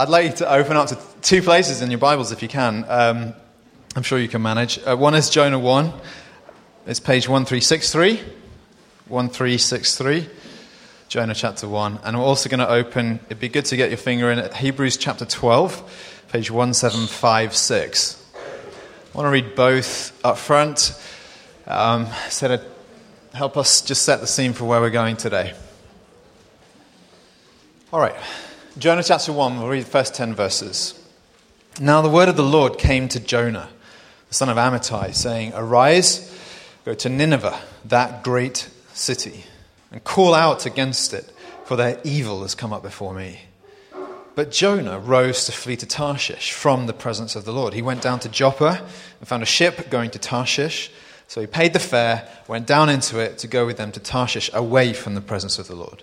I'd like you to open up to two places in your Bibles if you can. Um, I'm sure you can manage. Uh, one is Jonah 1. It's page 1363. 1363. Jonah chapter 1. And we're also going to open, it'd be good to get your finger in it, Hebrews chapter 12, page 1756. I want to read both up front. Um, so to help us just set the scene for where we're going today. All right. Jonah chapter 1, we'll read the first 10 verses. Now the word of the Lord came to Jonah, the son of Amittai, saying, Arise, go to Nineveh, that great city, and call out against it, for their evil has come up before me. But Jonah rose to flee to Tarshish from the presence of the Lord. He went down to Joppa and found a ship going to Tarshish. So he paid the fare, went down into it to go with them to Tarshish, away from the presence of the Lord.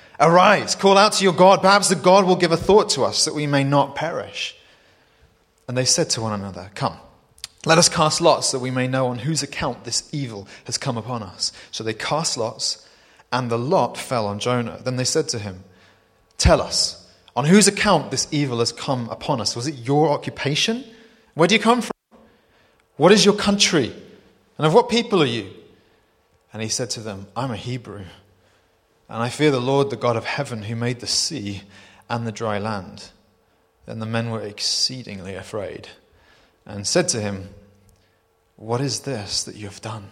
Arise, call out to your God. Perhaps the God will give a thought to us that we may not perish. And they said to one another, Come, let us cast lots that we may know on whose account this evil has come upon us. So they cast lots, and the lot fell on Jonah. Then they said to him, Tell us, on whose account this evil has come upon us? Was it your occupation? Where do you come from? What is your country? And of what people are you? And he said to them, I'm a Hebrew and I fear the Lord, the God of heaven, who made the sea and the dry land. Then the men were exceedingly afraid and said to him, What is this that you have done?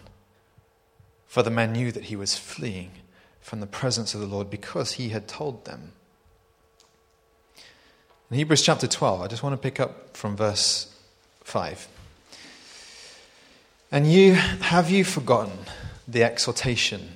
For the men knew that he was fleeing from the presence of the Lord because he had told them. In Hebrews chapter 12, I just want to pick up from verse 5. And you, have you forgotten the exhortation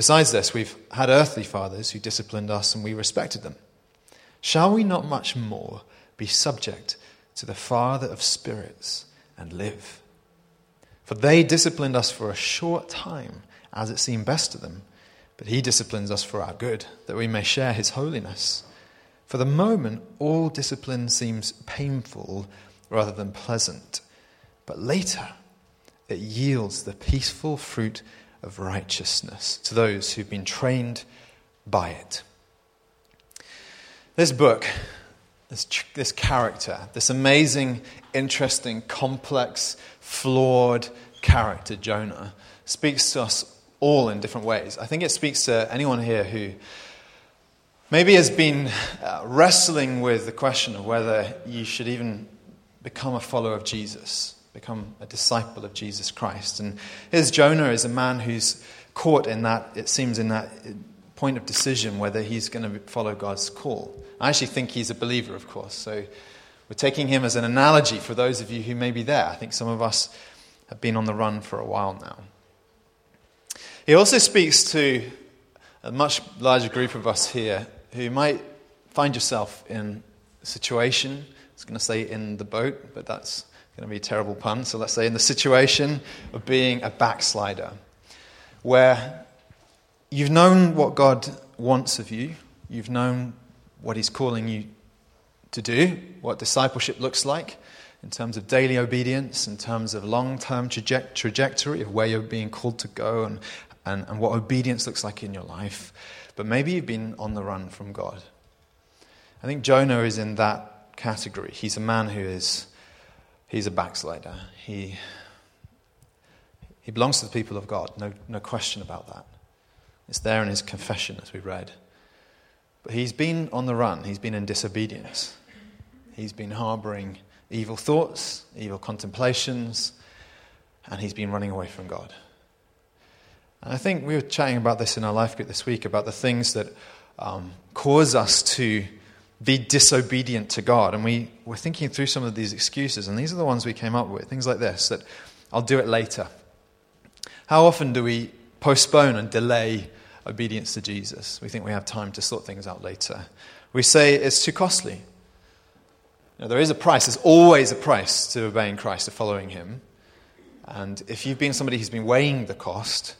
Besides this, we've had earthly fathers who disciplined us and we respected them. Shall we not much more be subject to the Father of spirits and live? For they disciplined us for a short time, as it seemed best to them, but He disciplines us for our good, that we may share His holiness. For the moment, all discipline seems painful rather than pleasant, but later it yields the peaceful fruit of righteousness to those who've been trained by it. This book, this, this character, this amazing, interesting, complex, flawed character, Jonah, speaks to us all in different ways. I think it speaks to anyone here who maybe has been uh, wrestling with the question of whether you should even become a follower of Jesus become a disciple of Jesus Christ. And here's Jonah is a man who's caught in that, it seems, in that point of decision whether he's going to follow God's call. I actually think he's a believer, of course. So we're taking him as an analogy for those of you who may be there. I think some of us have been on the run for a while now. He also speaks to a much larger group of us here who might find yourself in a situation. I was going to say in the boat, but that's going to be a terrible pun. So let's say in the situation of being a backslider, where you've known what God wants of you, you've known what He's calling you to do, what discipleship looks like in terms of daily obedience, in terms of long term traje- trajectory of where you're being called to go, and, and, and what obedience looks like in your life. But maybe you've been on the run from God. I think Jonah is in that category. He's a man who is he's a backslider. He, he belongs to the people of God, no, no question about that. It's there in his confession, as we read. But he's been on the run, he's been in disobedience, he's been harboring evil thoughts, evil contemplations, and he's been running away from God. And I think we were chatting about this in our life group this week about the things that um, cause us to be disobedient to God. And we were thinking through some of these excuses, and these are the ones we came up with. Things like this that I'll do it later. How often do we postpone and delay obedience to Jesus? We think we have time to sort things out later. We say it's too costly. Now, there is a price, there's always a price to obeying Christ, to following Him. And if you've been somebody who's been weighing the cost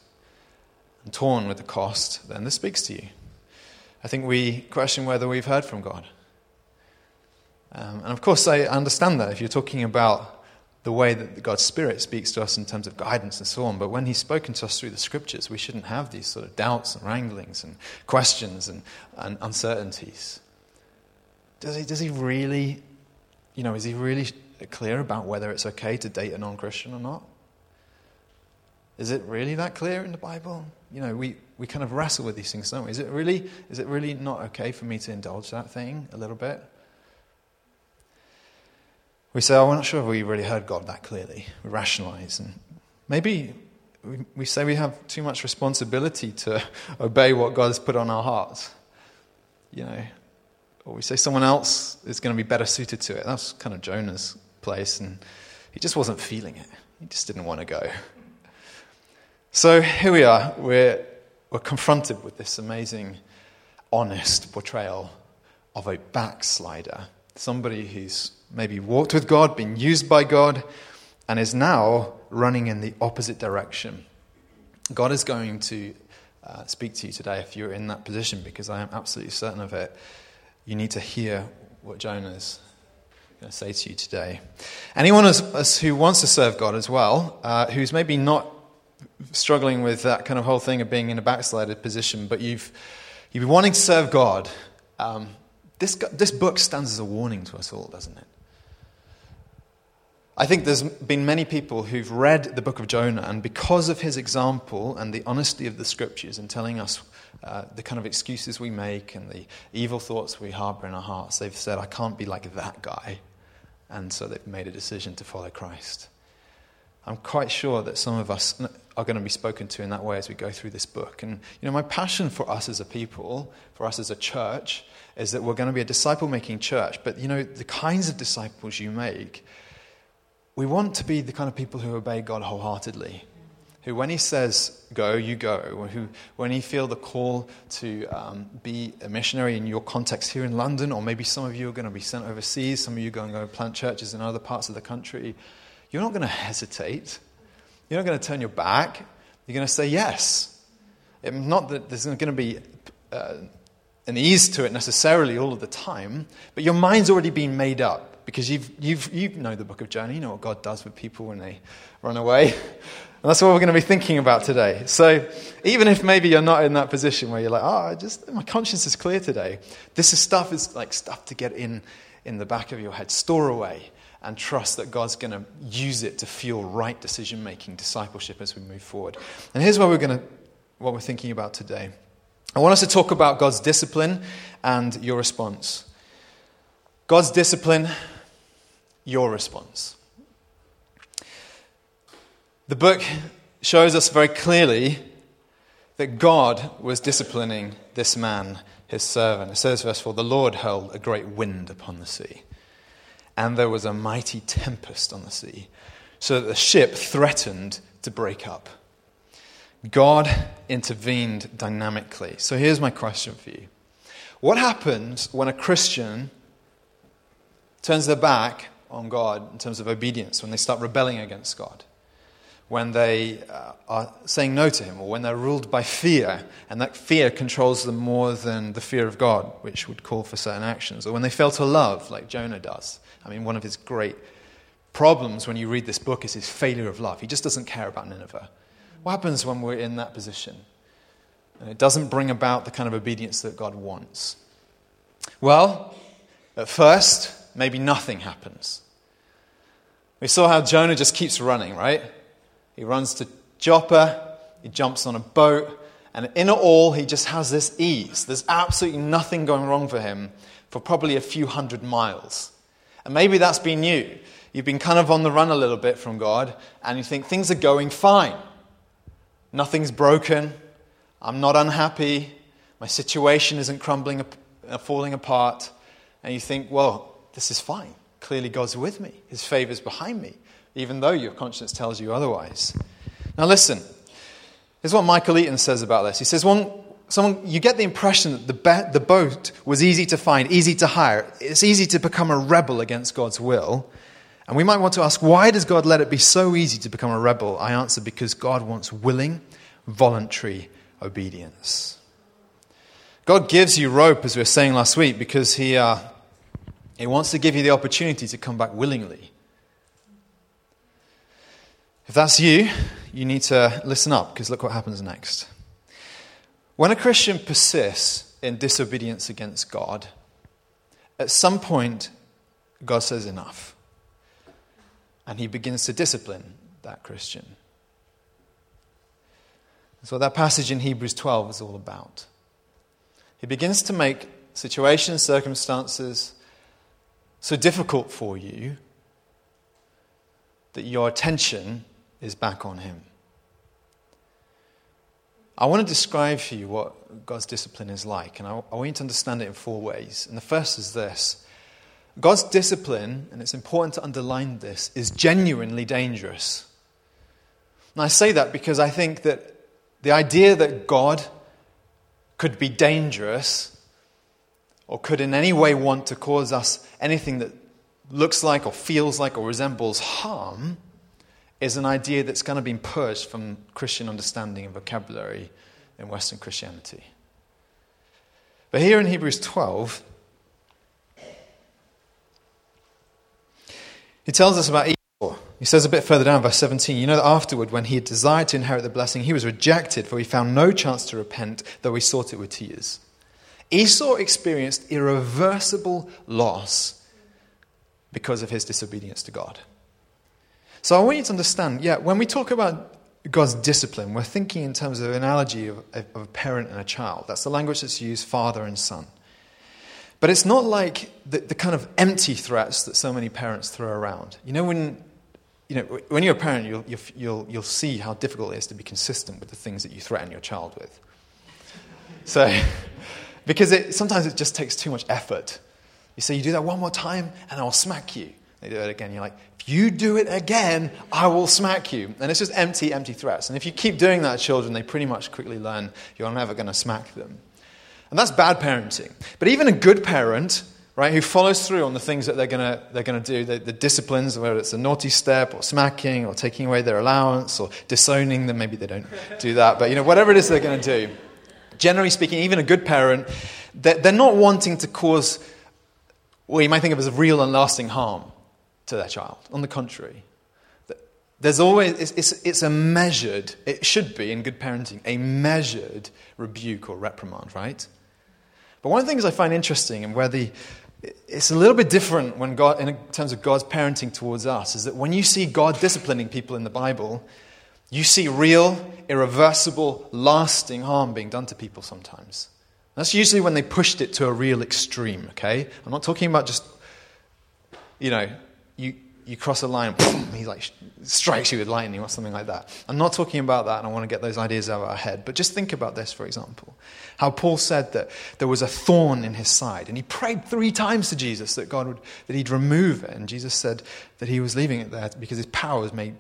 and torn with the cost, then this speaks to you. I think we question whether we've heard from God. Um, and of course, I understand that if you're talking about the way that God's Spirit speaks to us in terms of guidance and so on, but when He's spoken to us through the Scriptures, we shouldn't have these sort of doubts and wranglings and questions and, and uncertainties. Does he, does he really, you know, is he really clear about whether it's okay to date a non Christian or not? Is it really that clear in the Bible? You know, we, we kind of wrestle with these things, don't we? Is it really, is it really not okay for me to indulge that thing a little bit? We say, oh, we're not sure if we really heard God that clearly. We rationalize. And maybe we, we say we have too much responsibility to obey what God has put on our hearts. You know, or we say someone else is going to be better suited to it. That's kind of Jonah's place, and he just wasn't feeling it. He just didn't want to go. So here we are. We're, we're confronted with this amazing, honest portrayal of a backslider, somebody who's maybe walked with God, been used by God, and is now running in the opposite direction. God is going to uh, speak to you today if you're in that position, because I am absolutely certain of it. You need to hear what Jonah is going to say to you today. Anyone who wants to serve God as well, uh, who's maybe not struggling with that kind of whole thing of being in a backslided position, but you've, you've been wanting to serve God, um, this, this book stands as a warning to us all, doesn't it? I think there's been many people who've read the book of Jonah, and because of his example and the honesty of the scriptures in telling us uh, the kind of excuses we make and the evil thoughts we harbor in our hearts, they've said, I can't be like that guy. And so they've made a decision to follow Christ. I'm quite sure that some of us are going to be spoken to in that way as we go through this book. And, you know, my passion for us as a people, for us as a church, is that we're going to be a disciple making church. But, you know, the kinds of disciples you make, we want to be the kind of people who obey God wholeheartedly. Who, when He says go, you go. Who, when you feel the call to um, be a missionary in your context here in London, or maybe some of you are going to be sent overseas, some of you are going to go plant churches in other parts of the country, you're not going to hesitate you're not going to turn your back. You're going to say yes. It, not that there's going to be uh, an ease to it necessarily all of the time, but your mind's already been made up because you've, you've, you know the book of Jonah. You know what God does with people when they run away. And that's what we're going to be thinking about today. So, even if maybe you're not in that position where you're like, oh, I just my conscience is clear today, this is stuff is like stuff to get in in the back of your head, store away and trust that God's going to use it to fuel right decision making, discipleship as we move forward. And here's what we're going to, what we're thinking about today. I want us to talk about God's discipline and your response. God's discipline, your response. The book shows us very clearly that God was disciplining this man, his servant. It says, verse 4 the Lord hurled a great wind upon the sea and there was a mighty tempest on the sea, so that the ship threatened to break up. God intervened dynamically. So here's my question for you What happens when a Christian turns their back on God in terms of obedience, when they start rebelling against God? When they uh, are saying no to Him, or when they're ruled by fear, and that fear controls them more than the fear of God, which would call for certain actions, or when they fail to love, like Jonah does, I mean, one of his great problems when you read this book is his failure of love. He just doesn't care about Nineveh. What happens when we're in that position? And it doesn't bring about the kind of obedience that God wants. Well, at first, maybe nothing happens. We saw how Jonah just keeps running, right? He runs to Joppa, he jumps on a boat, and in it all, he just has this ease. There's absolutely nothing going wrong for him for probably a few hundred miles. And maybe that's been you. You've been kind of on the run a little bit from God, and you think things are going fine. Nothing's broken. I'm not unhappy. My situation isn't crumbling, uh, falling apart. And you think, well, this is fine. Clearly, God's with me. His favor's behind me, even though your conscience tells you otherwise. Now, listen. Here's what Michael Eaton says about this. He says, one, someone, you get the impression that the, be- the boat was easy to find, easy to hire. It's easy to become a rebel against God's will. And we might want to ask, why does God let it be so easy to become a rebel? I answer, because God wants willing, voluntary obedience. God gives you rope, as we were saying last week, because He, uh, he wants to give you the opportunity to come back willingly. If that's you, you need to listen up, because look what happens next. When a Christian persists in disobedience against God, at some point, God says enough. And he begins to discipline that Christian. That's what that passage in Hebrews 12 is all about. He begins to make situations, circumstances so difficult for you that your attention is back on Him. I want to describe for you what God's discipline is like, and I, I want you to understand it in four ways. And the first is this God's discipline, and it's important to underline this, is genuinely dangerous. And I say that because I think that the idea that God could be dangerous or could in any way want to cause us anything that looks like or feels like or resembles harm is an idea that's kind of been purged from Christian understanding and vocabulary in Western Christianity. But here in Hebrews 12, he tells us about Esau. He says a bit further down, verse 17, you know that afterward, when he had desired to inherit the blessing, he was rejected, for he found no chance to repent, though he sought it with tears. Esau experienced irreversible loss because of his disobedience to God. So I want you to understand, yeah, when we talk about God's discipline, we're thinking in terms of an analogy of, of a parent and a child. That's the language that's used, father and son. But it's not like the, the kind of empty threats that so many parents throw around. You know, when you know, when you're a parent, you'll, you'll, you'll see how difficult it is to be consistent with the things that you threaten your child with. So, because it, sometimes it just takes too much effort. You say, you do that one more time, and I'll smack you. They do it again. You're like, if you do it again, I will smack you. And it's just empty, empty threats. And if you keep doing that children, they pretty much quickly learn you're never going to smack them. And that's bad parenting. But even a good parent right, who follows through on the things that they're going to they're gonna do, the, the, disciplines, whether it's a naughty step or smacking or taking away their allowance or disowning them. Maybe they don't do that, but you know, whatever it is they're going to do. Generally speaking, even a good parent, they're, they're not wanting to cause what you might think of as real and lasting harm to their child. On the contrary, there's always, it's, it's, it's, a measured, it should be in good parenting, a measured rebuke or reprimand, right? But one of the things I find interesting and where the, it's a little bit different when God, in terms of God's parenting towards us, is that when you see God disciplining people in the Bible, you see real, irreversible, lasting harm being done to people sometimes. That's usually when they pushed it to a real extreme, okay? I'm not talking about just, you know, you, you cross a line, boom, he like strikes you with lightning or something like that. I'm not talking about that, and I want to get those ideas out of our head. But just think about this, for example. How Paul said that there was a thorn in his side, and he prayed three times to Jesus that God would, that he'd remove it. And Jesus said that he was leaving it there because his power was made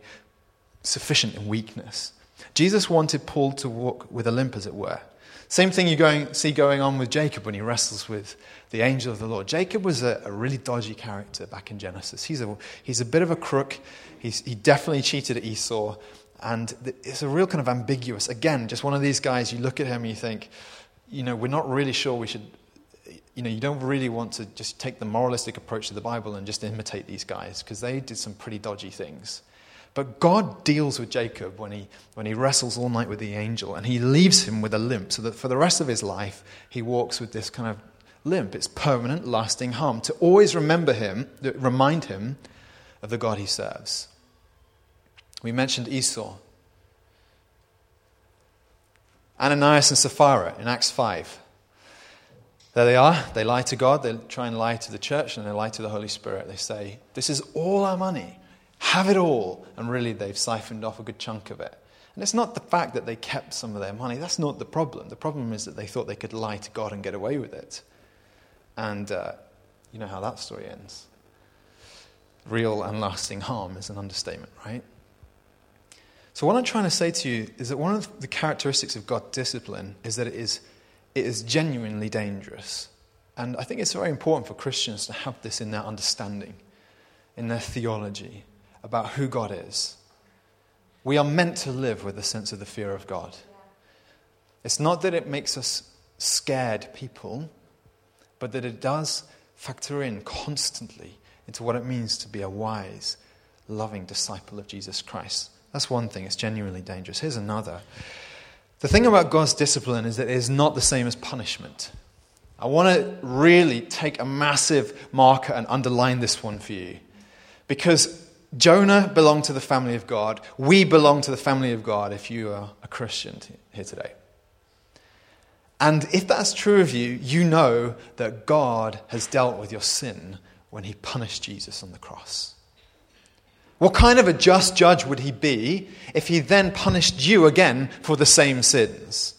sufficient in weakness. Jesus wanted Paul to walk with a limp, as it were. Same thing you going, see going on with Jacob when he wrestles with the angel of the Lord. Jacob was a, a really dodgy character back in Genesis. He's a, he's a bit of a crook. He's, he definitely cheated at Esau. And it's a real kind of ambiguous, again, just one of these guys, you look at him and you think, you know, we're not really sure we should, you know, you don't really want to just take the moralistic approach to the Bible and just imitate these guys because they did some pretty dodgy things. But God deals with Jacob when he, when he wrestles all night with the angel, and he leaves him with a limp, so that for the rest of his life, he walks with this kind of limp. It's permanent, lasting harm. To always remember him, remind him of the God he serves. We mentioned Esau. Ananias and Sapphira in Acts 5. There they are. They lie to God. They try and lie to the church and they lie to the Holy Spirit. They say, This is all our money. Have it all. And really, they've siphoned off a good chunk of it. And it's not the fact that they kept some of their money. That's not the problem. The problem is that they thought they could lie to God and get away with it. And uh, you know how that story ends. Real and lasting harm is an understatement, right? So, what I'm trying to say to you is that one of the characteristics of God's discipline is that it is, it is genuinely dangerous. And I think it's very important for Christians to have this in their understanding, in their theology about who God is. We are meant to live with a sense of the fear of God. It's not that it makes us scared people, but that it does factor in constantly into what it means to be a wise, loving disciple of Jesus Christ. That's one thing, it's genuinely dangerous. Here's another. The thing about God's discipline is that it is not the same as punishment. I want to really take a massive marker and underline this one for you. Because Jonah belonged to the family of God. We belong to the family of God if you are a Christian here today. And if that's true of you, you know that God has dealt with your sin when he punished Jesus on the cross. What kind of a just judge would he be if he then punished you again for the same sins?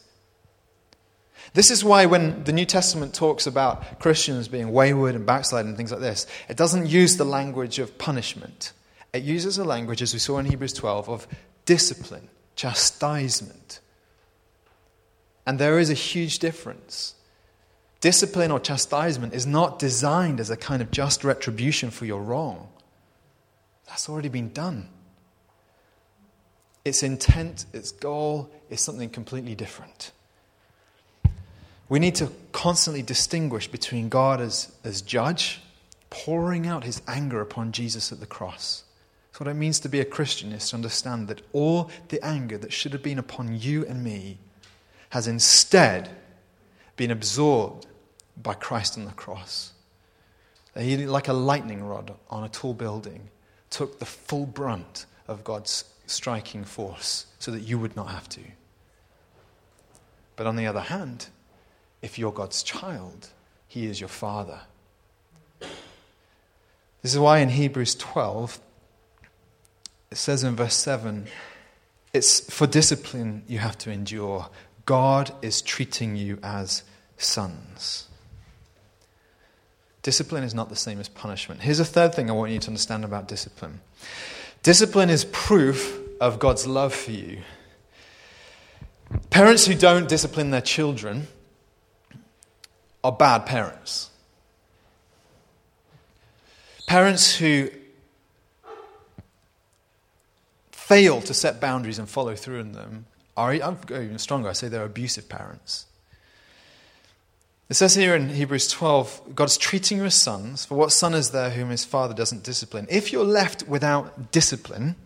This is why when the New Testament talks about Christians being wayward and backsliding and things like this, it doesn't use the language of punishment. It uses a language, as we saw in Hebrews 12, of discipline, chastisement. And there is a huge difference. Discipline or chastisement is not designed as a kind of just retribution for your wrong. That's already been done. Its intent, its goal is something completely different. We need to constantly distinguish between God as, as judge, pouring out his anger upon Jesus at the cross. So, what it means to be a Christian is to understand that all the anger that should have been upon you and me has instead been absorbed by Christ on the cross. He, like a lightning rod on a tall building, took the full brunt of God's striking force so that you would not have to. But on the other hand, if you're God's child, He is your Father. This is why in Hebrews 12, it says in verse 7 it's for discipline you have to endure. God is treating you as sons. Discipline is not the same as punishment. Here's a third thing I want you to understand about discipline discipline is proof of God's love for you. Parents who don't discipline their children are bad parents. Parents who fail to set boundaries and follow through in them are, even stronger, I say they're abusive parents. It says here in Hebrews 12, God's treating you as sons, for what son is there whom his father doesn't discipline? If you're left without discipline,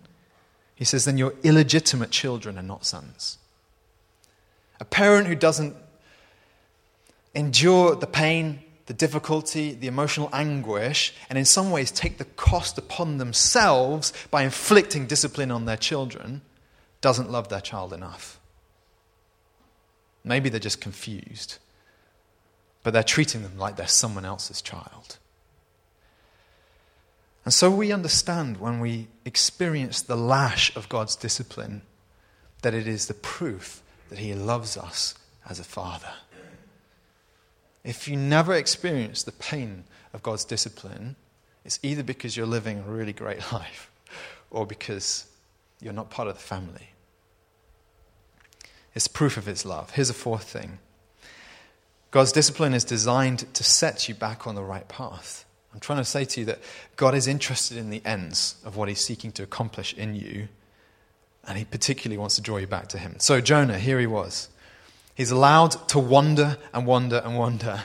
he says, then you're illegitimate children and not sons. A parent who doesn't endure the pain, the difficulty, the emotional anguish, and in some ways take the cost upon themselves by inflicting discipline on their children, doesn't love their child enough. Maybe they're just confused but they're treating them like they're someone else's child. And so we understand when we experience the lash of God's discipline that it is the proof that He loves us as a father. If you never experience the pain of God's discipline, it's either because you're living a really great life or because you're not part of the family. It's proof of His love. Here's a fourth thing God's discipline is designed to set you back on the right path. I'm trying to say to you that God is interested in the ends of what He's seeking to accomplish in you, and He particularly wants to draw you back to Him. So, Jonah, here he was. He's allowed to wander and wander and wander.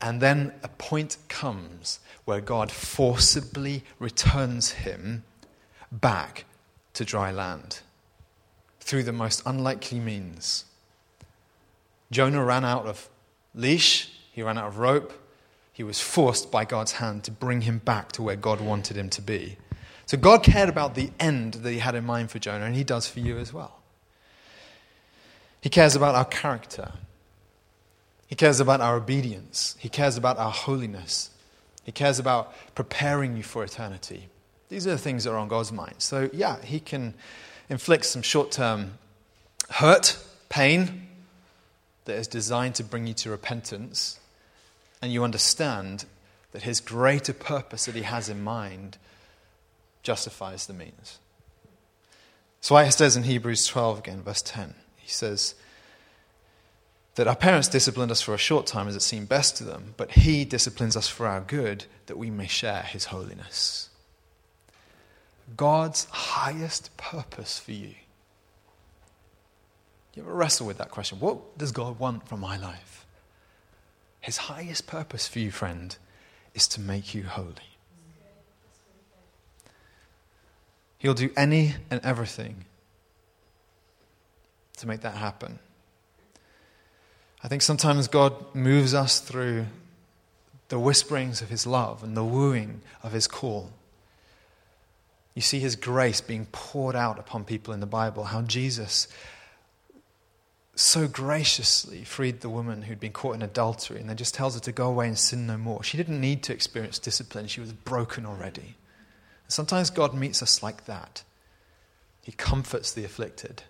And then a point comes where God forcibly returns him back to dry land through the most unlikely means. Jonah ran out of leash, he ran out of rope. He was forced by God's hand to bring him back to where God wanted him to be. So God cared about the end that he had in mind for Jonah, and he does for you as well. He cares about our character. He cares about our obedience. He cares about our holiness. He cares about preparing you for eternity. These are the things that are on God's mind. So, yeah, He can inflict some short term hurt, pain that is designed to bring you to repentance, and you understand that His greater purpose that He has in mind justifies the means. So, why it says in Hebrews 12 again, verse 10, He says, that our parents disciplined us for a short time as it seemed best to them, but He disciplines us for our good that we may share His holiness. God's highest purpose for you. You ever wrestle with that question? What does God want from my life? His highest purpose for you, friend, is to make you holy. He'll do any and everything to make that happen. I think sometimes God moves us through the whisperings of His love and the wooing of His call. You see His grace being poured out upon people in the Bible, how Jesus so graciously freed the woman who'd been caught in adultery and then just tells her to go away and sin no more. She didn't need to experience discipline, she was broken already. Sometimes God meets us like that. He comforts the afflicted.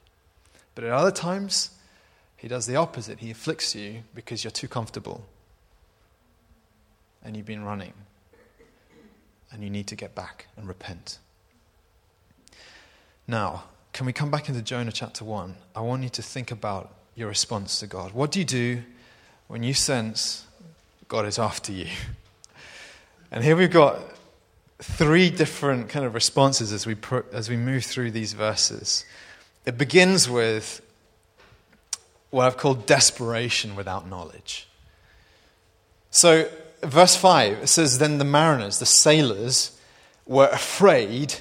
But at other times, he does the opposite. He afflicts you because you're too comfortable and you've been running and you need to get back and repent. Now, can we come back into Jonah chapter 1? I want you to think about your response to God. What do you do when you sense God is after you? And here we've got three different kind of responses as we, as we move through these verses. It begins with what I've called desperation without knowledge. So, verse 5, it says, Then the mariners, the sailors, were afraid,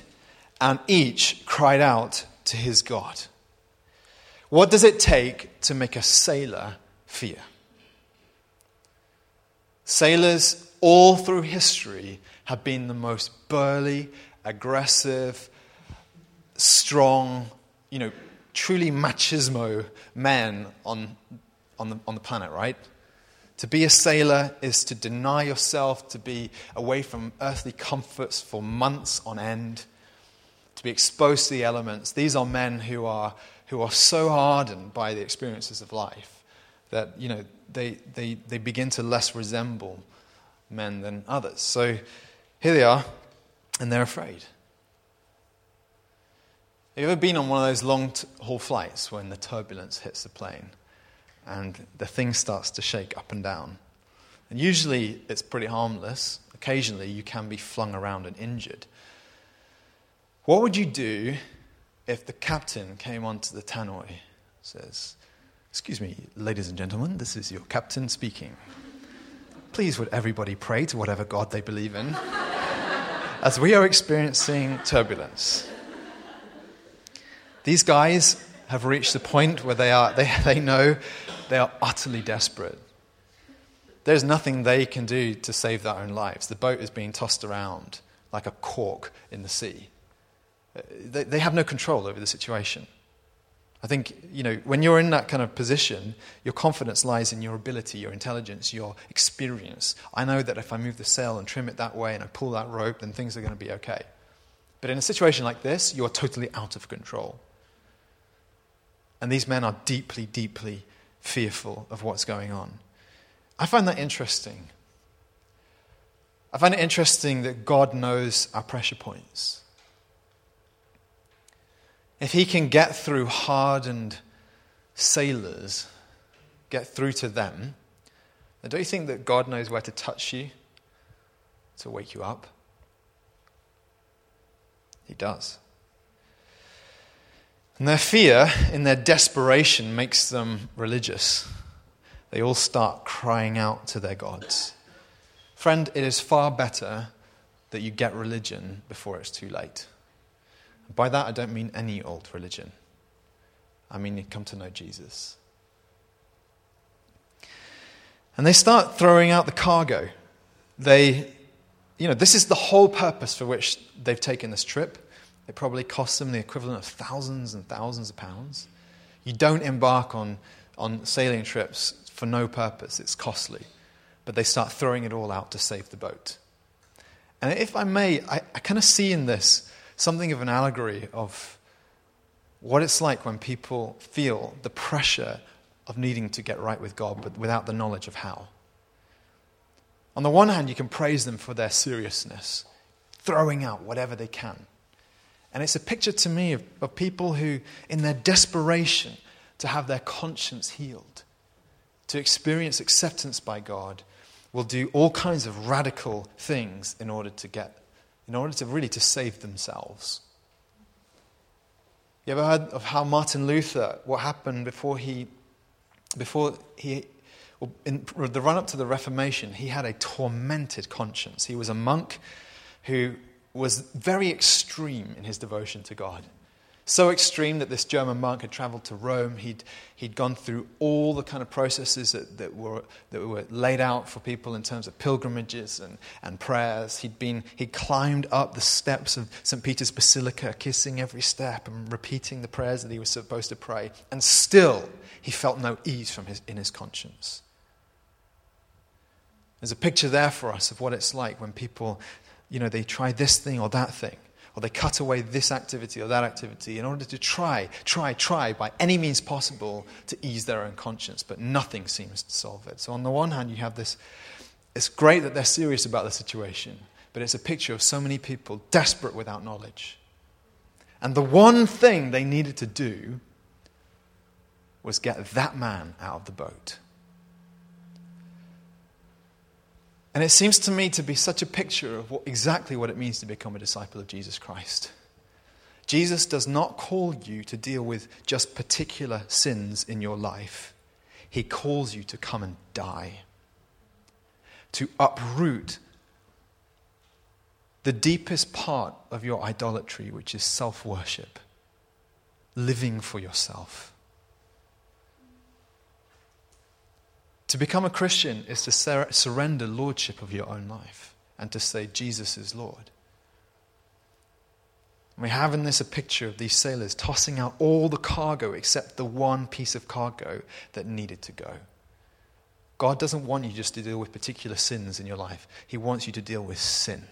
and each cried out to his God. What does it take to make a sailor fear? Sailors all through history have been the most burly, aggressive, strong, you know, truly machismo men on, on, the, on the planet, right? To be a sailor is to deny yourself, to be away from earthly comforts for months on end, to be exposed to the elements. These are men who are, who are so hardened by the experiences of life that, you know, they, they, they begin to less resemble men than others. So here they are, and they're afraid. Have you ever been on one of those long haul flights when the turbulence hits the plane and the thing starts to shake up and down? And usually it's pretty harmless. Occasionally you can be flung around and injured. What would you do if the captain came onto the tannoy says, Excuse me, ladies and gentlemen, this is your captain speaking. Please would everybody pray to whatever God they believe in as we are experiencing turbulence. These guys have reached the point where they, are, they, they know they are utterly desperate. There's nothing they can do to save their own lives. The boat is being tossed around like a cork in the sea. They, they have no control over the situation. I think, you know, when you're in that kind of position, your confidence lies in your ability, your intelligence, your experience. I know that if I move the sail and trim it that way and I pull that rope, then things are going to be okay. But in a situation like this, you are totally out of control. And these men are deeply, deeply fearful of what's going on. I find that interesting. I find it interesting that God knows our pressure points. If He can get through hardened sailors, get through to them, then don't you think that God knows where to touch you to wake you up? He does. And their fear, in their desperation, makes them religious. They all start crying out to their gods. Friend, it is far better that you get religion before it's too late. By that, I don't mean any old religion. I mean, come to know Jesus. And they start throwing out the cargo. They, you know, this is the whole purpose for which they've taken this trip. It probably costs them the equivalent of thousands and thousands of pounds. You don't embark on, on sailing trips for no purpose. It's costly. But they start throwing it all out to save the boat. And if I may, I, I kind of see in this something of an allegory of what it's like when people feel the pressure of needing to get right with God, but without the knowledge of how. On the one hand, you can praise them for their seriousness, throwing out whatever they can. And it's a picture to me of, of people who, in their desperation to have their conscience healed, to experience acceptance by God, will do all kinds of radical things in order to get, in order to really to save themselves. You ever heard of how Martin Luther, what happened before he, before he, in the run up to the Reformation, he had a tormented conscience. He was a monk who was very extreme in his devotion to God. So extreme that this German monk had traveled to Rome. He'd, he'd gone through all the kind of processes that, that, were, that were laid out for people in terms of pilgrimages and, and prayers. He'd, been, he'd climbed up the steps of St. Peter's Basilica, kissing every step and repeating the prayers that he was supposed to pray. And still, he felt no ease from his, in his conscience. There's a picture there for us of what it's like when people, you know, they try this thing or that thing or they cut away this activity or that activity in order to try, try, try by any means possible to ease their own conscience, but nothing seems to solve it. So, on the one hand, you have this it's great that they're serious about the situation, but it's a picture of so many people desperate without knowledge. And the one thing they needed to do was get that man out of the boat. And it seems to me to be such a picture of what, exactly what it means to become a disciple of Jesus Christ. Jesus does not call you to deal with just particular sins in your life, He calls you to come and die, to uproot the deepest part of your idolatry, which is self worship, living for yourself. To become a Christian is to sur- surrender lordship of your own life and to say, Jesus is Lord. We have in this a picture of these sailors tossing out all the cargo except the one piece of cargo that needed to go. God doesn't want you just to deal with particular sins in your life, He wants you to deal with sin,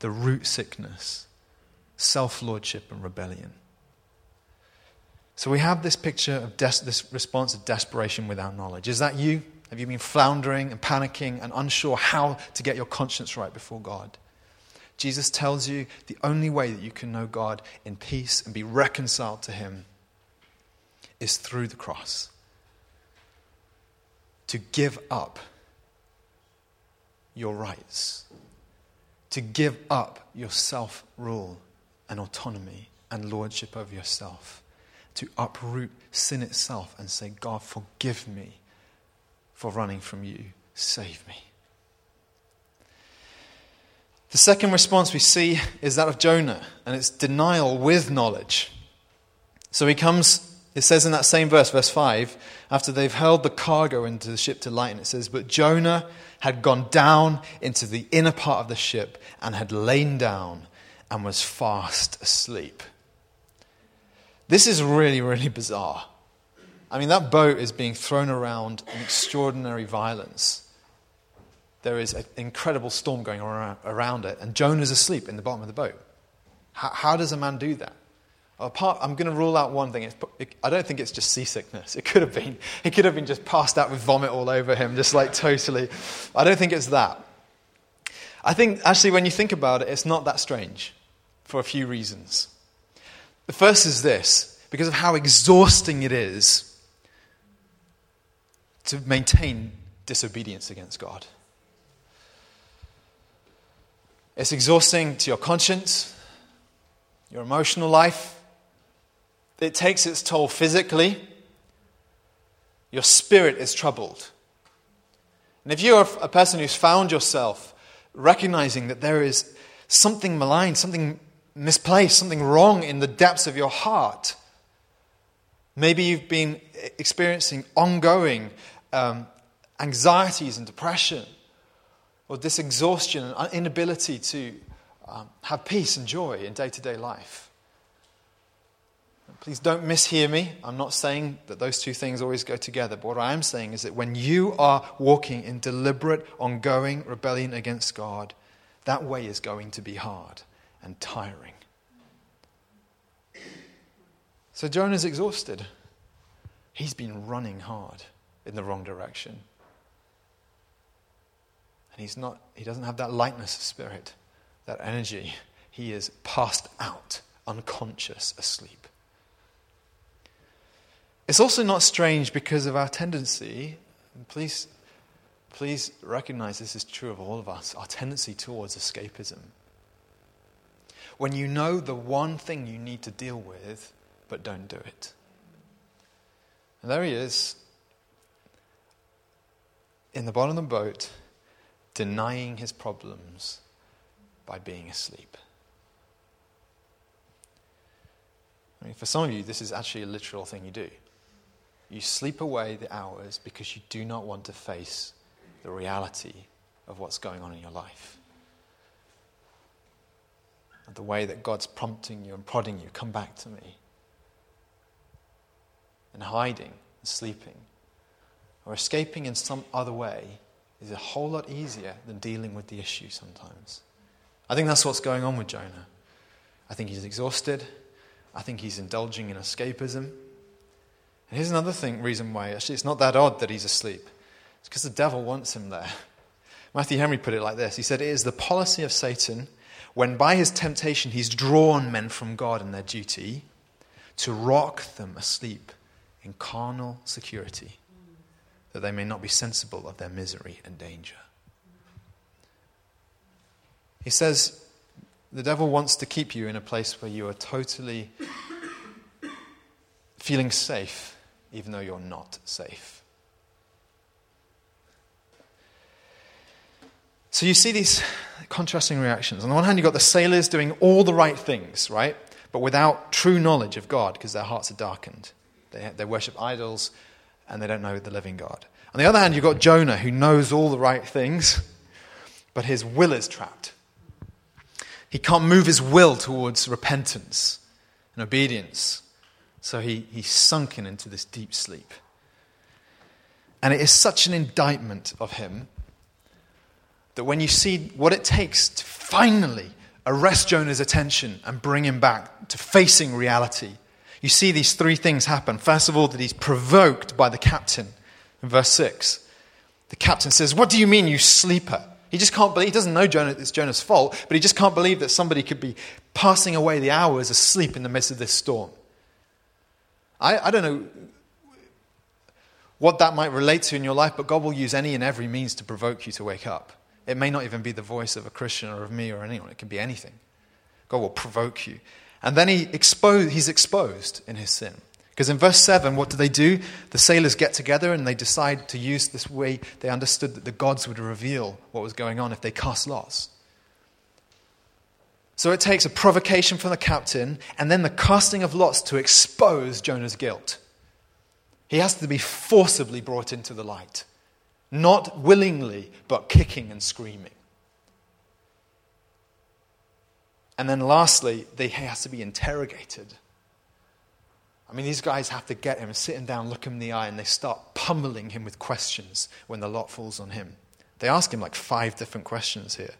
the root sickness, self lordship, and rebellion. So we have this picture of des- this response of desperation without knowledge. Is that you? Have you been floundering and panicking and unsure how to get your conscience right before God? Jesus tells you the only way that you can know God in peace and be reconciled to Him is through the cross. To give up your rights, to give up your self rule and autonomy and lordship over yourself to uproot sin itself and say, God, forgive me for running from you. Save me. The second response we see is that of Jonah, and it's denial with knowledge. So he comes, it says in that same verse, verse 5, after they've hurled the cargo into the ship to lighten, it says, But Jonah had gone down into the inner part of the ship and had lain down and was fast asleep. This is really, really bizarre. I mean, that boat is being thrown around in extraordinary violence. There is an incredible storm going around it, and Jonah's asleep in the bottom of the boat. How, how does a man do that? Apart, I'm going to rule out one thing. It, I don't think it's just seasickness. It could have been. He could have been just passed out with vomit all over him, just like totally. I don't think it's that. I think, actually, when you think about it, it's not that strange for a few reasons. The first is this because of how exhausting it is to maintain disobedience against God. It's exhausting to your conscience, your emotional life. It takes its toll physically. Your spirit is troubled. And if you're a person who's found yourself recognizing that there is something malign, something misplaced, something wrong in the depths of your heart. Maybe you've been experiencing ongoing um, anxieties and depression, or this exhaustion and inability to um, have peace and joy in day to day life. Please don't mishear me. I'm not saying that those two things always go together, but what I am saying is that when you are walking in deliberate, ongoing rebellion against God, that way is going to be hard and tiring. So Jonah's exhausted. He's been running hard in the wrong direction. And he's not, he doesn't have that lightness of spirit, that energy. He is passed out, unconscious, asleep. It's also not strange because of our tendency, please, please recognize this is true of all of us, our tendency towards escapism. When you know the one thing you need to deal with, but don't do it. And there he is, in the bottom of the boat, denying his problems by being asleep. I mean, for some of you, this is actually a literal thing you do. You sleep away the hours because you do not want to face the reality of what's going on in your life. The way that God's prompting you and prodding you, come back to me. And hiding and sleeping or escaping in some other way is a whole lot easier than dealing with the issue sometimes. I think that's what's going on with Jonah. I think he's exhausted. I think he's indulging in escapism. And here's another thing, reason why. Actually, it's not that odd that he's asleep. It's because the devil wants him there. Matthew Henry put it like this He said, It is the policy of Satan when by his temptation he's drawn men from God and their duty to rock them asleep in carnal security, that they may not be sensible of their misery and danger. He says, The devil wants to keep you in a place where you are totally feeling safe even though you're not safe. So you see these contrasting reactions. On the one hand, you've got the sailors doing all the right things, right? But without true knowledge of God because their hearts are darkened. They, they worship idols and they don't know the living God. On the other hand, you've got Jonah who knows all the right things, but his will is trapped. He can't move his will towards repentance and obedience. So he, he's sunken into this deep sleep. And it is such an indictment of him that when you see what it takes to finally arrest Jonah's attention and bring him back to facing reality, you see these three things happen. First of all, that he's provoked by the captain in verse 6. The captain says, What do you mean, you sleeper? He just can't believe, he doesn't know Jonah, it's Jonah's fault, but he just can't believe that somebody could be passing away the hours asleep in the midst of this storm. I, I don't know what that might relate to in your life, but God will use any and every means to provoke you to wake up. It may not even be the voice of a Christian or of me or anyone, it can be anything. God will provoke you. And then he expose, he's exposed in his sin. Because in verse 7, what do they do? The sailors get together and they decide to use this way. They understood that the gods would reveal what was going on if they cast lots. So it takes a provocation from the captain and then the casting of lots to expose Jonah's guilt. He has to be forcibly brought into the light, not willingly, but kicking and screaming. And then lastly, he has to be interrogated. I mean, these guys have to get him, sit him down, look him in the eye, and they start pummeling him with questions when the lot falls on him. They ask him like five different questions here.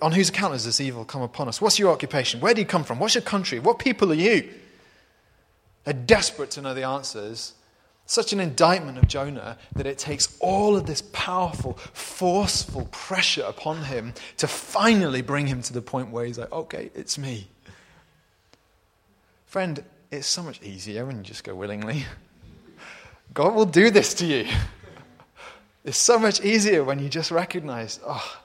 On whose account has this evil come upon us? What's your occupation? Where do you come from? What's your country? What people are you? They're desperate to know the answers. Such an indictment of Jonah that it takes all of this powerful, forceful pressure upon him to finally bring him to the point where he's like, okay, it's me. Friend, it's so much easier when you just go willingly. God will do this to you. It's so much easier when you just recognize, oh,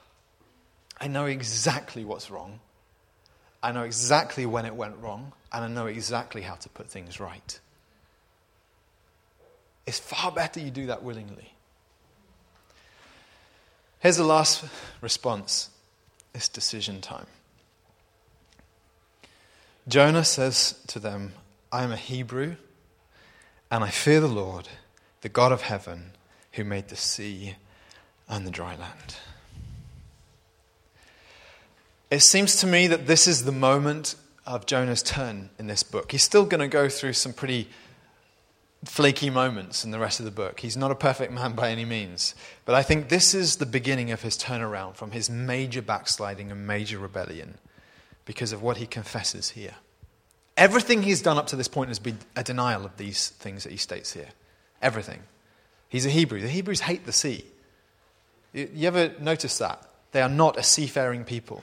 I know exactly what's wrong. I know exactly when it went wrong, and I know exactly how to put things right. It's far better you do that willingly. Here's the last response it's decision time. Jonah says to them, I am a Hebrew, and I fear the Lord, the God of heaven, who made the sea and the dry land. It seems to me that this is the moment of Jonah's turn in this book. He's still going to go through some pretty flaky moments in the rest of the book. He's not a perfect man by any means. But I think this is the beginning of his turnaround from his major backsliding and major rebellion because of what he confesses here. Everything he's done up to this point has been a denial of these things that he states here. Everything. He's a Hebrew. The Hebrews hate the sea. You, ever notice that? They are not a seafaring people.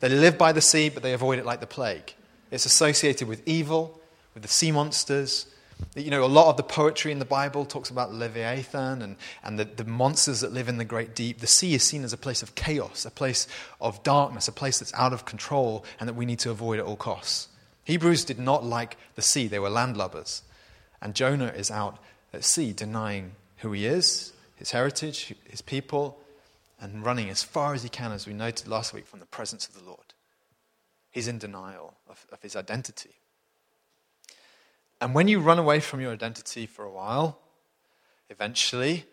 They live by the sea, but they avoid it like the plague. It's associated with evil, with the sea monsters, you know, a lot of the poetry in the Bible talks about Leviathan and, and the, the monsters that live in the great deep. The sea is seen as a place of chaos, a place of darkness, a place that's out of control and that we need to avoid at all costs. Hebrews did not like the sea, they were landlubbers. And Jonah is out at sea denying who he is, his heritage, his people, and running as far as he can, as we noted last week, from the presence of the Lord. He's in denial of, of his identity. And when you run away from your identity for a while, eventually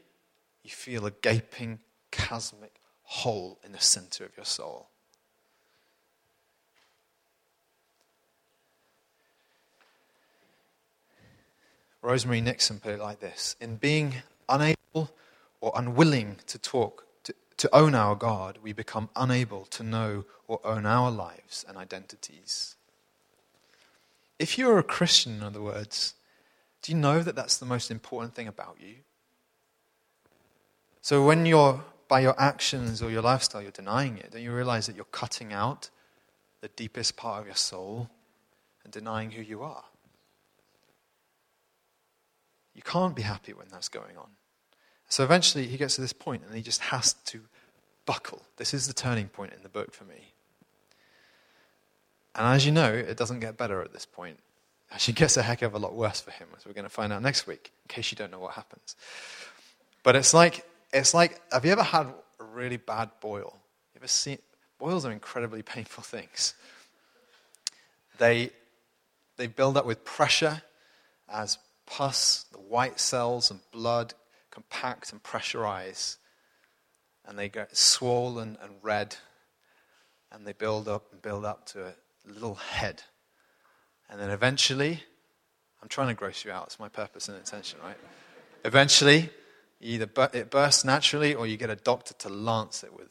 you feel a gaping, chasmic hole in the center of your soul. Rosemary Nixon put it like this In being unable or unwilling to talk, to, to own our God, we become unable to know or own our lives and identities. If you're a Christian, in other words, do you know that that's the most important thing about you? So when you're, by your actions or your lifestyle, you're denying it, don't you realize that you're cutting out the deepest part of your soul and denying who you are? You can't be happy when that's going on. So eventually he gets to this point and he just has to buckle. This is the turning point in the book for me. And as you know, it doesn't get better at this point. Actually, gets a heck of a lot worse for him, as we're going to find out next week, in case you don't know what happens. But it's like, it's like have you ever had a really bad boil? You ever seen, boils are incredibly painful things. They, they build up with pressure as pus, the white cells, and blood compact and pressurize. And they get swollen and red. And they build up and build up to a little head. And then eventually, I'm trying to gross you out. It's my purpose and intention, right? Eventually, either it bursts naturally or you get a doctor to lance it with,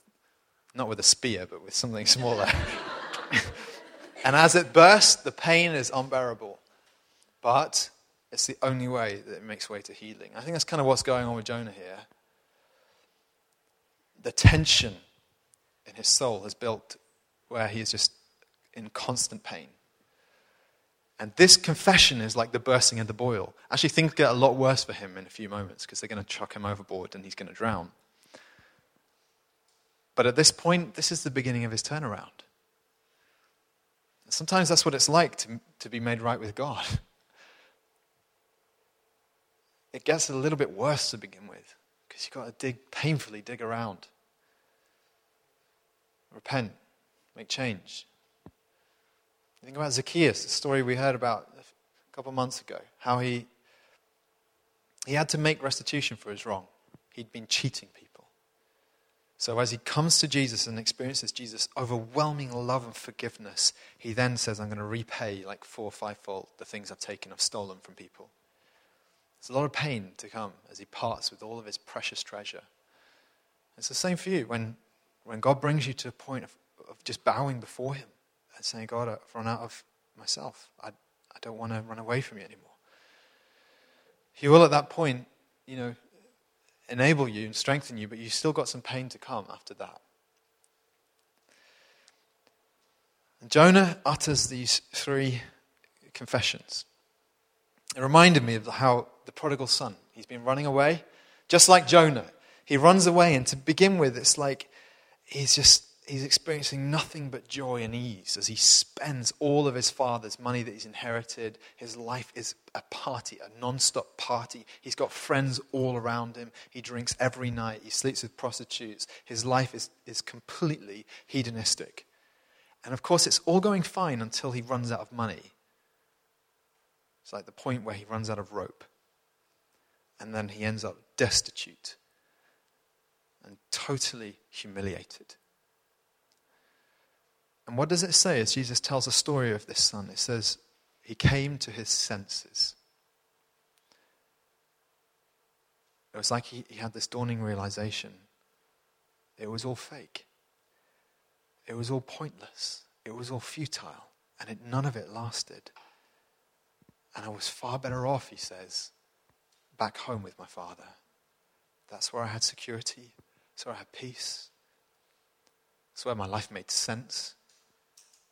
not with a spear, but with something smaller. and as it bursts, the pain is unbearable. But it's the only way that it makes way to healing. I think that's kind of what's going on with Jonah here. The tension in his soul has built where he is just in constant pain. And this confession is like the bursting of the boil. Actually, things get a lot worse for him in a few moments because they're going to chuck him overboard and he's going to drown. But at this point, this is the beginning of his turnaround. Sometimes that's what it's like to, to be made right with God. It gets a little bit worse to begin with because you've got to dig, painfully dig around. Repent, make change. Think about Zacchaeus, the story we heard about a couple months ago, how he, he had to make restitution for his wrong. He'd been cheating people. So as he comes to Jesus and experiences Jesus' overwhelming love and forgiveness, he then says, I'm going to repay like four or fivefold the things I've taken, I've stolen from people. There's a lot of pain to come as he parts with all of his precious treasure. It's the same for you when, when God brings you to a point of, of just bowing before him saying, God, I've run out of myself. I, I don't want to run away from you anymore. He will at that point, you know, enable you and strengthen you, but you've still got some pain to come after that. And Jonah utters these three confessions. It reminded me of how the prodigal son, he's been running away, just like Jonah. He runs away, and to begin with, it's like he's just he's experiencing nothing but joy and ease as he spends all of his father's money that he's inherited. His life is a party, a non stop party. He's got friends all around him. He drinks every night. He sleeps with prostitutes. His life is, is completely hedonistic. And of course, it's all going fine until he runs out of money. It's like the point where he runs out of rope. And then he ends up destitute and totally humiliated. And what does it say as Jesus tells the story of this son? It says, He came to his senses. It was like he, he had this dawning realization it was all fake, it was all pointless, it was all futile, and it, none of it lasted. And I was far better off, he says, back home with my father. That's where I had security, that's where I had peace, that's where my life made sense.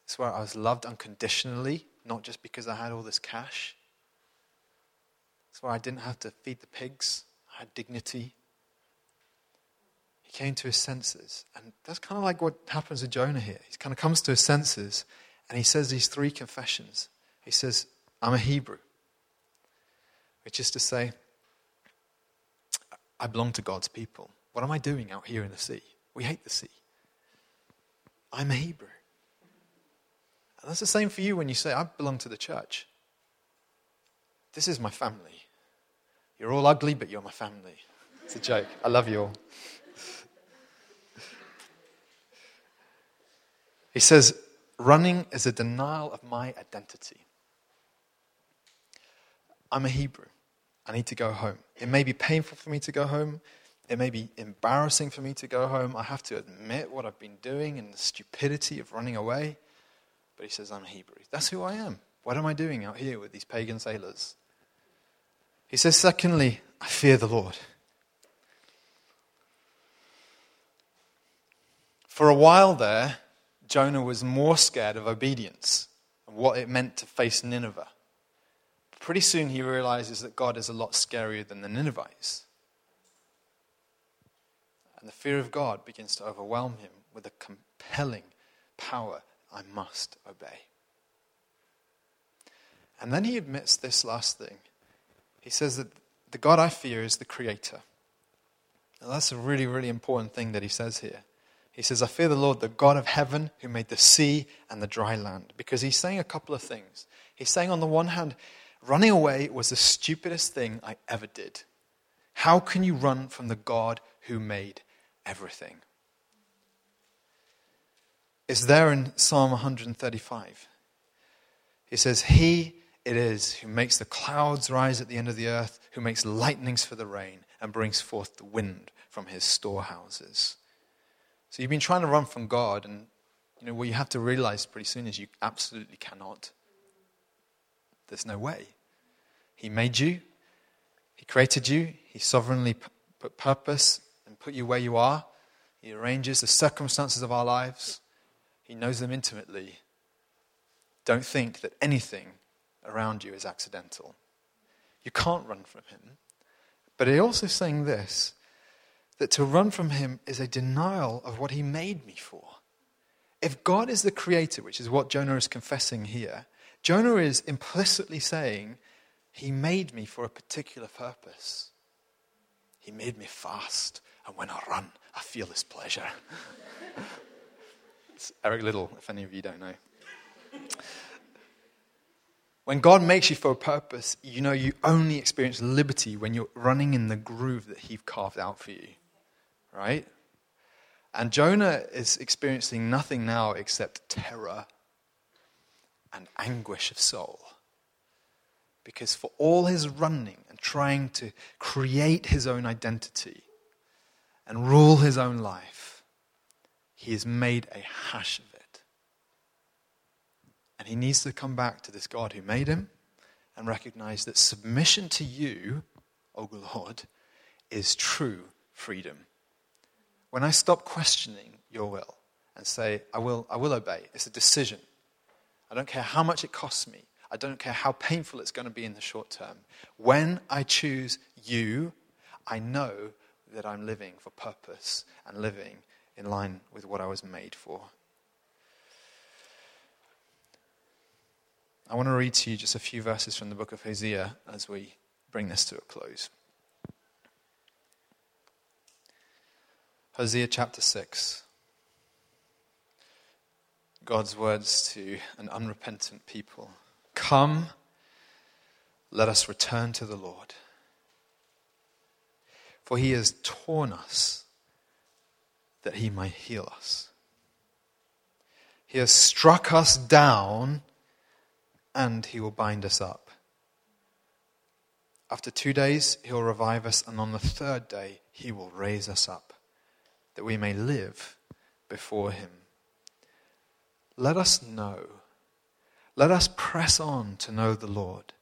It's where I was loved unconditionally, not just because I had all this cash. It's where I didn't have to feed the pigs. I had dignity. He came to his senses. And that's kind of like what happens with Jonah here. He kind of comes to his senses and he says these three confessions. He says, I'm a Hebrew, which is to say, I belong to God's people. What am I doing out here in the sea? We hate the sea. I'm a Hebrew. And that's the same for you when you say, I belong to the church. This is my family. You're all ugly, but you're my family. It's a joke. I love you all. He says, running is a denial of my identity. I'm a Hebrew. I need to go home. It may be painful for me to go home. It may be embarrassing for me to go home. I have to admit what I've been doing and the stupidity of running away. But he says, I'm a Hebrew. That's who I am. What am I doing out here with these pagan sailors? He says, secondly, I fear the Lord. For a while there, Jonah was more scared of obedience and what it meant to face Nineveh. Pretty soon he realizes that God is a lot scarier than the Ninevites. And the fear of God begins to overwhelm him with a compelling power I must obey. And then he admits this last thing. He says that the God I fear is the creator. Now that's a really, really important thing that he says here. He says, I fear the Lord, the God of heaven, who made the sea and the dry land. Because he's saying a couple of things. He's saying, on the one hand, running away was the stupidest thing I ever did. How can you run from the God who made everything? It's there in Psalm 135. He says, He it is who makes the clouds rise at the end of the earth, who makes lightnings for the rain, and brings forth the wind from his storehouses. So you've been trying to run from God, and you know what you have to realize pretty soon is you absolutely cannot. There's no way. He made you, He created you, He sovereignly put purpose and put you where you are. He arranges the circumstances of our lives. He knows them intimately. Don't think that anything around you is accidental. You can't run from him. But he also saying this that to run from him is a denial of what he made me for. If God is the creator, which is what Jonah is confessing here, Jonah is implicitly saying, He made me for a particular purpose. He made me fast, and when I run, I feel His pleasure. It's Eric Liddell, if any of you don't know. When God makes you for a purpose, you know you only experience liberty when you're running in the groove that He's carved out for you. Right? And Jonah is experiencing nothing now except terror and anguish of soul. Because for all his running and trying to create his own identity and rule his own life, he has made a hash of it. And he needs to come back to this God who made him and recognize that submission to you, O oh Lord, is true freedom. When I stop questioning your will and say, I will, I will obey, it's a decision. I don't care how much it costs me. I don't care how painful it's going to be in the short term. When I choose you, I know that I'm living for purpose and living in line with what I was made for. I want to read to you just a few verses from the book of Hosea as we bring this to a close. Hosea chapter 6. God's words to an unrepentant people Come, let us return to the Lord. For he has torn us that he might heal us. He has struck us down and he will bind us up. After two days, he'll revive us, and on the third day, he will raise us up, that we may live before him. Let us know. Let us press on to know the Lord.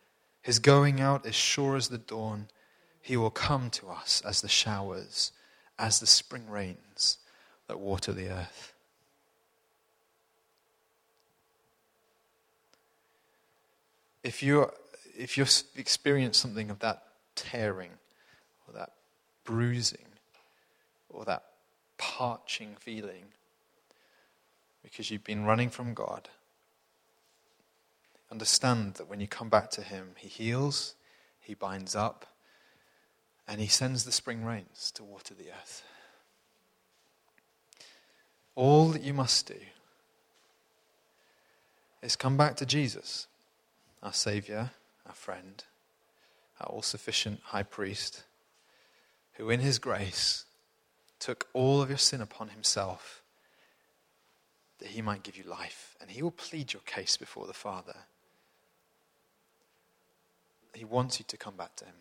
His going out is sure as the dawn. He will come to us as the showers, as the spring rains that water the earth. If you if you experience something of that tearing or that bruising or that parching feeling because you've been running from God, understand that when you come back to Him, He heals, He binds up, and He sends the spring rains to water the earth. All that you must do is come back to Jesus, our Savior, our friend, our all sufficient high priest, who in His grace took all of your sin upon Himself that He might give you life, and He will plead your case before the Father. He wants you to come back to Him.